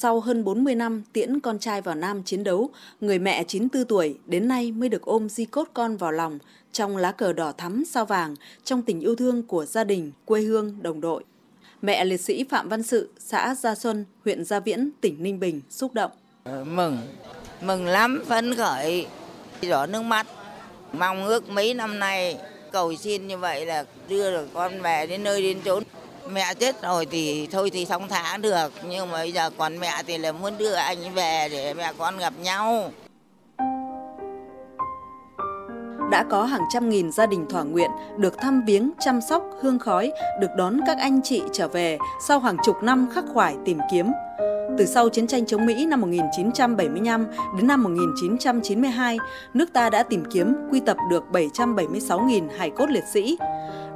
Sau hơn 40 năm tiễn con trai vào Nam chiến đấu, người mẹ 94 tuổi đến nay mới được ôm di cốt con vào lòng trong lá cờ đỏ thắm sao vàng trong tình yêu thương của gia đình, quê hương, đồng đội. Mẹ liệt sĩ Phạm Văn Sự, xã Gia Xuân, huyện Gia Viễn, tỉnh Ninh Bình xúc động. Ờ, mừng, mừng lắm, phấn khởi, đỏ nước mắt. Mong ước mấy năm nay cầu xin như vậy là đưa được con về đến nơi đến chốn mẹ chết rồi thì thôi thì thông thả được nhưng mà bây giờ còn mẹ thì là muốn đưa anh về để mẹ con gặp nhau đã có hàng trăm nghìn gia đình thỏa nguyện được thăm viếng, chăm sóc, hương khói, được đón các anh chị trở về sau hàng chục năm khắc khoải tìm kiếm. Từ sau chiến tranh chống Mỹ năm 1975 đến năm 1992, nước ta đã tìm kiếm quy tập được 776.000 hải cốt liệt sĩ.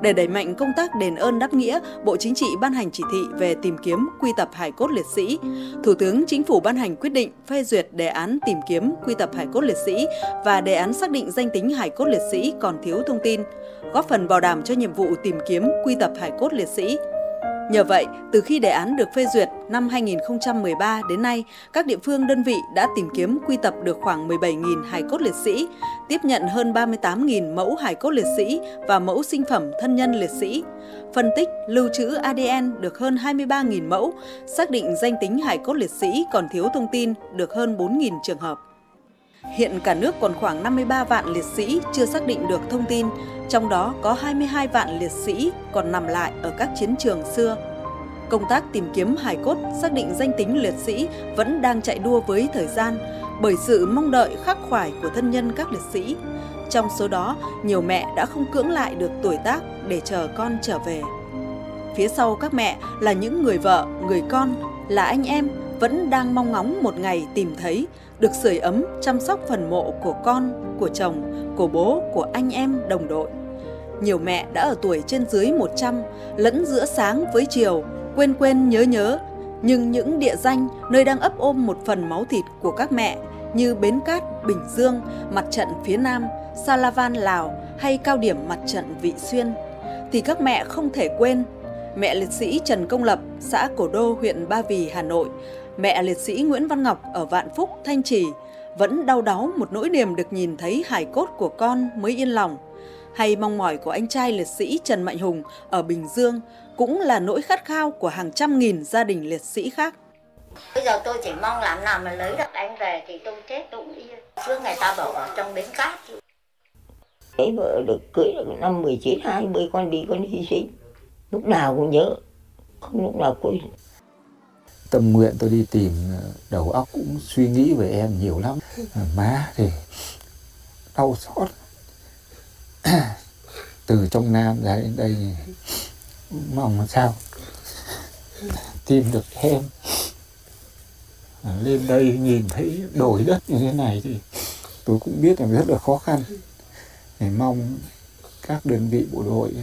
Để đẩy mạnh công tác đền ơn đáp nghĩa, Bộ Chính trị ban hành chỉ thị về tìm kiếm quy tập hải cốt liệt sĩ. Thủ tướng Chính phủ ban hành quyết định phê duyệt đề án tìm kiếm quy tập hải cốt liệt sĩ và đề án xác định danh tính hải cốt liệt sĩ còn thiếu thông tin, góp phần bảo đảm cho nhiệm vụ tìm kiếm quy tập hải cốt liệt sĩ. Nhờ vậy, từ khi đề án được phê duyệt năm 2013 đến nay, các địa phương đơn vị đã tìm kiếm quy tập được khoảng 17.000 hài cốt liệt sĩ, tiếp nhận hơn 38.000 mẫu hài cốt liệt sĩ và mẫu sinh phẩm thân nhân liệt sĩ, phân tích, lưu trữ ADN được hơn 23.000 mẫu, xác định danh tính hài cốt liệt sĩ còn thiếu thông tin được hơn 4.000 trường hợp. Hiện cả nước còn khoảng 53 vạn liệt sĩ chưa xác định được thông tin, trong đó có 22 vạn liệt sĩ còn nằm lại ở các chiến trường xưa. Công tác tìm kiếm hài cốt xác định danh tính liệt sĩ vẫn đang chạy đua với thời gian bởi sự mong đợi khắc khoải của thân nhân các liệt sĩ. Trong số đó, nhiều mẹ đã không cưỡng lại được tuổi tác để chờ con trở về. Phía sau các mẹ là những người vợ, người con, là anh em vẫn đang mong ngóng một ngày tìm thấy được sưởi ấm chăm sóc phần mộ của con, của chồng, của bố, của anh em đồng đội. Nhiều mẹ đã ở tuổi trên dưới 100, lẫn giữa sáng với chiều, quên quên nhớ nhớ, nhưng những địa danh nơi đang ấp ôm một phần máu thịt của các mẹ như Bến Cát, Bình Dương, mặt trận phía Nam, Salavan Lào hay cao điểm mặt trận Vị Xuyên thì các mẹ không thể quên mẹ liệt sĩ Trần Công Lập, xã Cổ Đô, huyện Ba Vì, Hà Nội mẹ liệt sĩ Nguyễn Văn Ngọc ở Vạn Phúc, Thanh Trì vẫn đau đáu một nỗi niềm được nhìn thấy hài cốt của con mới yên lòng. Hay mong mỏi của anh trai liệt sĩ Trần Mạnh Hùng ở Bình Dương cũng là nỗi khát khao của hàng trăm nghìn gia đình liệt sĩ khác. Bây giờ tôi chỉ mong làm nào mà lấy được anh về thì tôi chết tôi cũng yên. Trước ngày ta bảo ở trong bến cát. Lấy vợ được cưới được năm 19, 20 con đi con hy sinh. Lúc nào cũng nhớ, không lúc nào quên tâm nguyện tôi đi tìm ờ, đầu óc cũng suy nghĩ về em nhiều lắm. Ờ, má thì đau xót. Từ trong nam ra đến đây mong sao tìm được em. Ờ, lên đây nhìn thấy đổi đất như thế này thì tôi cũng biết là rất là khó khăn. Để mong các đơn vị bộ đội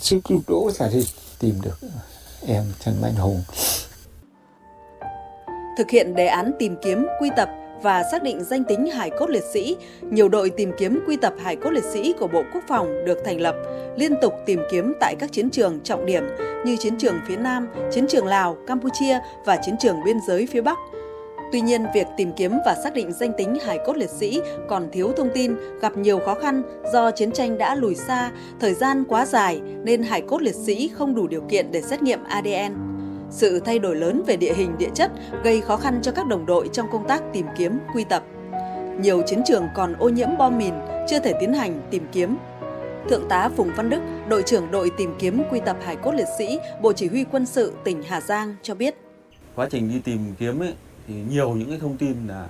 sức giúp đỡ là thì tìm được em Trần Mạnh Hùng Thực hiện đề án tìm kiếm, quy tập và xác định danh tính hải cốt liệt sĩ, nhiều đội tìm kiếm quy tập hải cốt liệt sĩ của Bộ Quốc phòng được thành lập, liên tục tìm kiếm tại các chiến trường trọng điểm như chiến trường phía Nam, chiến trường Lào, Campuchia và chiến trường biên giới phía Bắc. Tuy nhiên, việc tìm kiếm và xác định danh tính hải cốt liệt sĩ còn thiếu thông tin, gặp nhiều khó khăn do chiến tranh đã lùi xa, thời gian quá dài nên hải cốt liệt sĩ không đủ điều kiện để xét nghiệm ADN. Sự thay đổi lớn về địa hình địa chất gây khó khăn cho các đồng đội trong công tác tìm kiếm, quy tập. Nhiều chiến trường còn ô nhiễm bom mìn, chưa thể tiến hành tìm kiếm. Thượng tá Phùng Văn Đức, đội trưởng đội tìm kiếm quy tập hải cốt liệt sĩ, Bộ Chỉ huy quân sự tỉnh Hà Giang cho biết. Quá trình đi tìm kiếm ấy, thì nhiều những cái thông tin là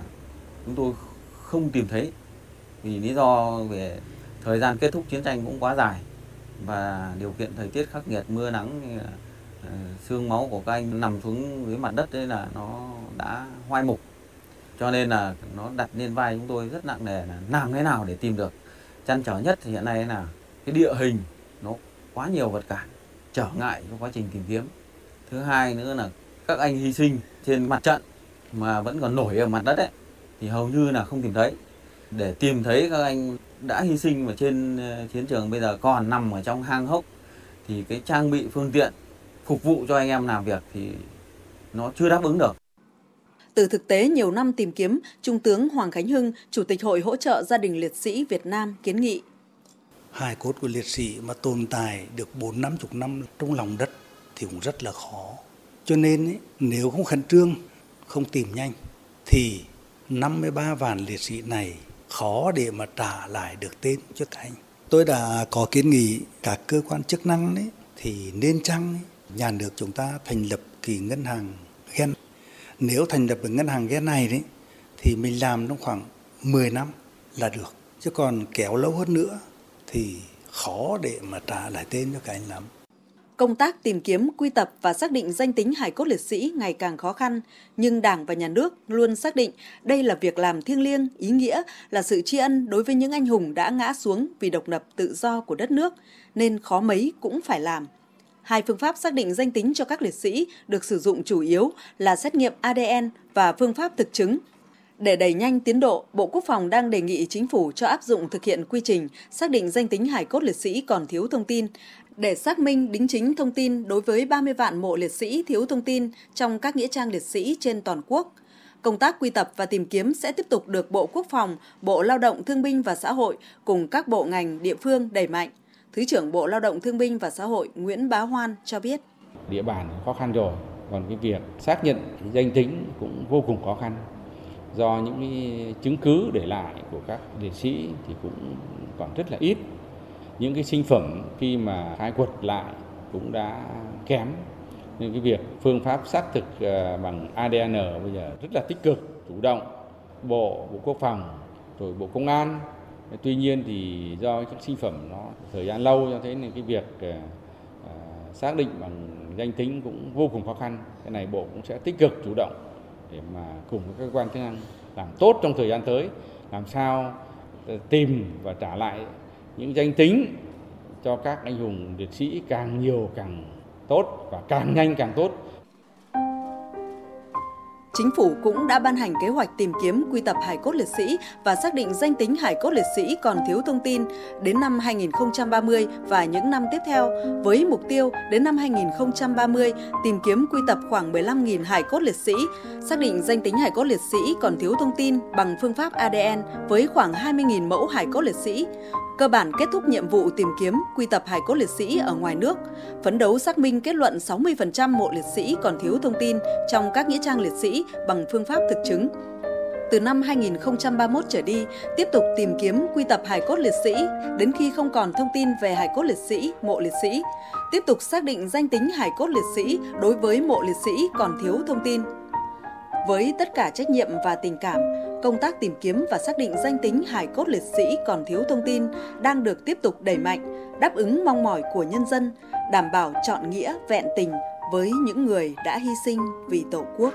chúng tôi không tìm thấy vì lý do về thời gian kết thúc chiến tranh cũng quá dài và điều kiện thời tiết khắc nghiệt mưa nắng Ờ, xương máu của các anh nằm xuống dưới mặt đất đấy là nó đã hoai mục. Cho nên là nó đặt lên vai chúng tôi rất nặng nề là làm thế nào để tìm được. Chăn trở nhất thì hiện nay là cái địa hình nó quá nhiều vật cản, trở ngại trong quá trình tìm kiếm. Thứ hai nữa là các anh hy sinh trên mặt trận mà vẫn còn nổi ở mặt đất ấy, thì hầu như là không tìm thấy. Để tìm thấy các anh đã hy sinh mà trên ờ, chiến trường bây giờ còn nằm ở trong hang hốc, thì cái trang bị phương tiện phục vụ cho anh em làm việc thì nó chưa đáp ứng được. Từ thực tế nhiều năm tìm kiếm, Trung tướng Hoàng Khánh Hưng, Chủ tịch Hội hỗ trợ gia đình liệt sĩ Việt Nam kiến nghị. Hài cốt của liệt sĩ mà tồn tại được 4 năm chục năm trong lòng đất thì cũng rất là khó. Cho nên ấy, nếu không khẩn trương, không tìm nhanh thì 53 vạn liệt sĩ này khó để mà trả lại được tên cho thành. Tôi đã có kiến nghị các cơ quan chức năng ấy, thì nên chăng ấy, nhà nước chúng ta thành lập kỳ ngân hàng gen. Nếu thành lập được ngân hàng gen này đấy thì mình làm trong khoảng 10 năm là được. Chứ còn kéo lâu hơn nữa thì khó để mà trả lại tên cho các anh lắm. Công tác tìm kiếm, quy tập và xác định danh tính hải cốt liệt sĩ ngày càng khó khăn, nhưng Đảng và Nhà nước luôn xác định đây là việc làm thiêng liêng, ý nghĩa, là sự tri ân đối với những anh hùng đã ngã xuống vì độc lập tự do của đất nước, nên khó mấy cũng phải làm. Hai phương pháp xác định danh tính cho các liệt sĩ được sử dụng chủ yếu là xét nghiệm ADN và phương pháp thực chứng. Để đẩy nhanh tiến độ, Bộ Quốc phòng đang đề nghị chính phủ cho áp dụng thực hiện quy trình xác định danh tính hải cốt liệt sĩ còn thiếu thông tin để xác minh đính chính thông tin đối với 30 vạn mộ liệt sĩ thiếu thông tin trong các nghĩa trang liệt sĩ trên toàn quốc. Công tác quy tập và tìm kiếm sẽ tiếp tục được Bộ Quốc phòng, Bộ Lao động Thương binh và Xã hội cùng các bộ ngành địa phương đẩy mạnh. Thứ trưởng Bộ Lao động Thương binh và Xã hội Nguyễn Bá Hoan cho biết. Địa bàn khó khăn rồi, còn cái việc xác nhận danh tính cũng vô cùng khó khăn. Do những cái chứng cứ để lại của các liệt sĩ thì cũng còn rất là ít. Những cái sinh phẩm khi mà khai quật lại cũng đã kém. Nên cái việc phương pháp xác thực ờ, bằng ADN bây giờ rất là tích cực, chủ động. Bộ, Bộ Quốc phòng, rồi Bộ Công an tuy nhiên thì do các sinh phẩm nó thời gian lâu cho thế nên cái việc ờ, ờ, xác định bằng danh tính cũng vô cùng khó khăn. Cái này bộ cũng sẽ tích cực chủ động để mà cùng với các cơ quan chức năng làm tốt trong thời gian tới, làm sao ờ, tìm và trả lại những danh tính cho các anh hùng liệt sĩ càng nhiều càng tốt và càng nhanh càng tốt. Chính phủ cũng đã ban hành kế hoạch tìm kiếm quy tập hải cốt liệt sĩ và xác định danh tính hải cốt liệt sĩ còn thiếu thông tin đến năm 2030 và những năm tiếp theo với mục tiêu đến năm 2030 tìm kiếm quy tập khoảng 15.000 hải cốt liệt sĩ, xác định danh tính hải cốt liệt sĩ còn thiếu thông tin bằng phương pháp ADN với khoảng 20.000 mẫu hải cốt liệt sĩ, cơ bản kết thúc nhiệm vụ tìm kiếm quy tập hải cốt liệt sĩ ở ngoài nước, phấn đấu xác minh kết luận 60% mộ liệt sĩ còn thiếu thông tin trong các nghĩa trang liệt sĩ bằng phương pháp thực chứng. Từ năm 2031 trở đi, tiếp tục tìm kiếm quy tập hải cốt liệt sĩ đến khi không còn thông tin về hải cốt liệt sĩ, mộ liệt sĩ. Tiếp tục xác định danh tính hải cốt liệt sĩ đối với mộ liệt sĩ còn thiếu thông tin. Với tất cả trách nhiệm và tình cảm, công tác tìm kiếm và xác định danh tính hải cốt liệt sĩ còn thiếu thông tin đang được tiếp tục đẩy mạnh, đáp ứng mong mỏi của nhân dân, đảm bảo trọn nghĩa vẹn tình với những người đã hy sinh vì Tổ quốc.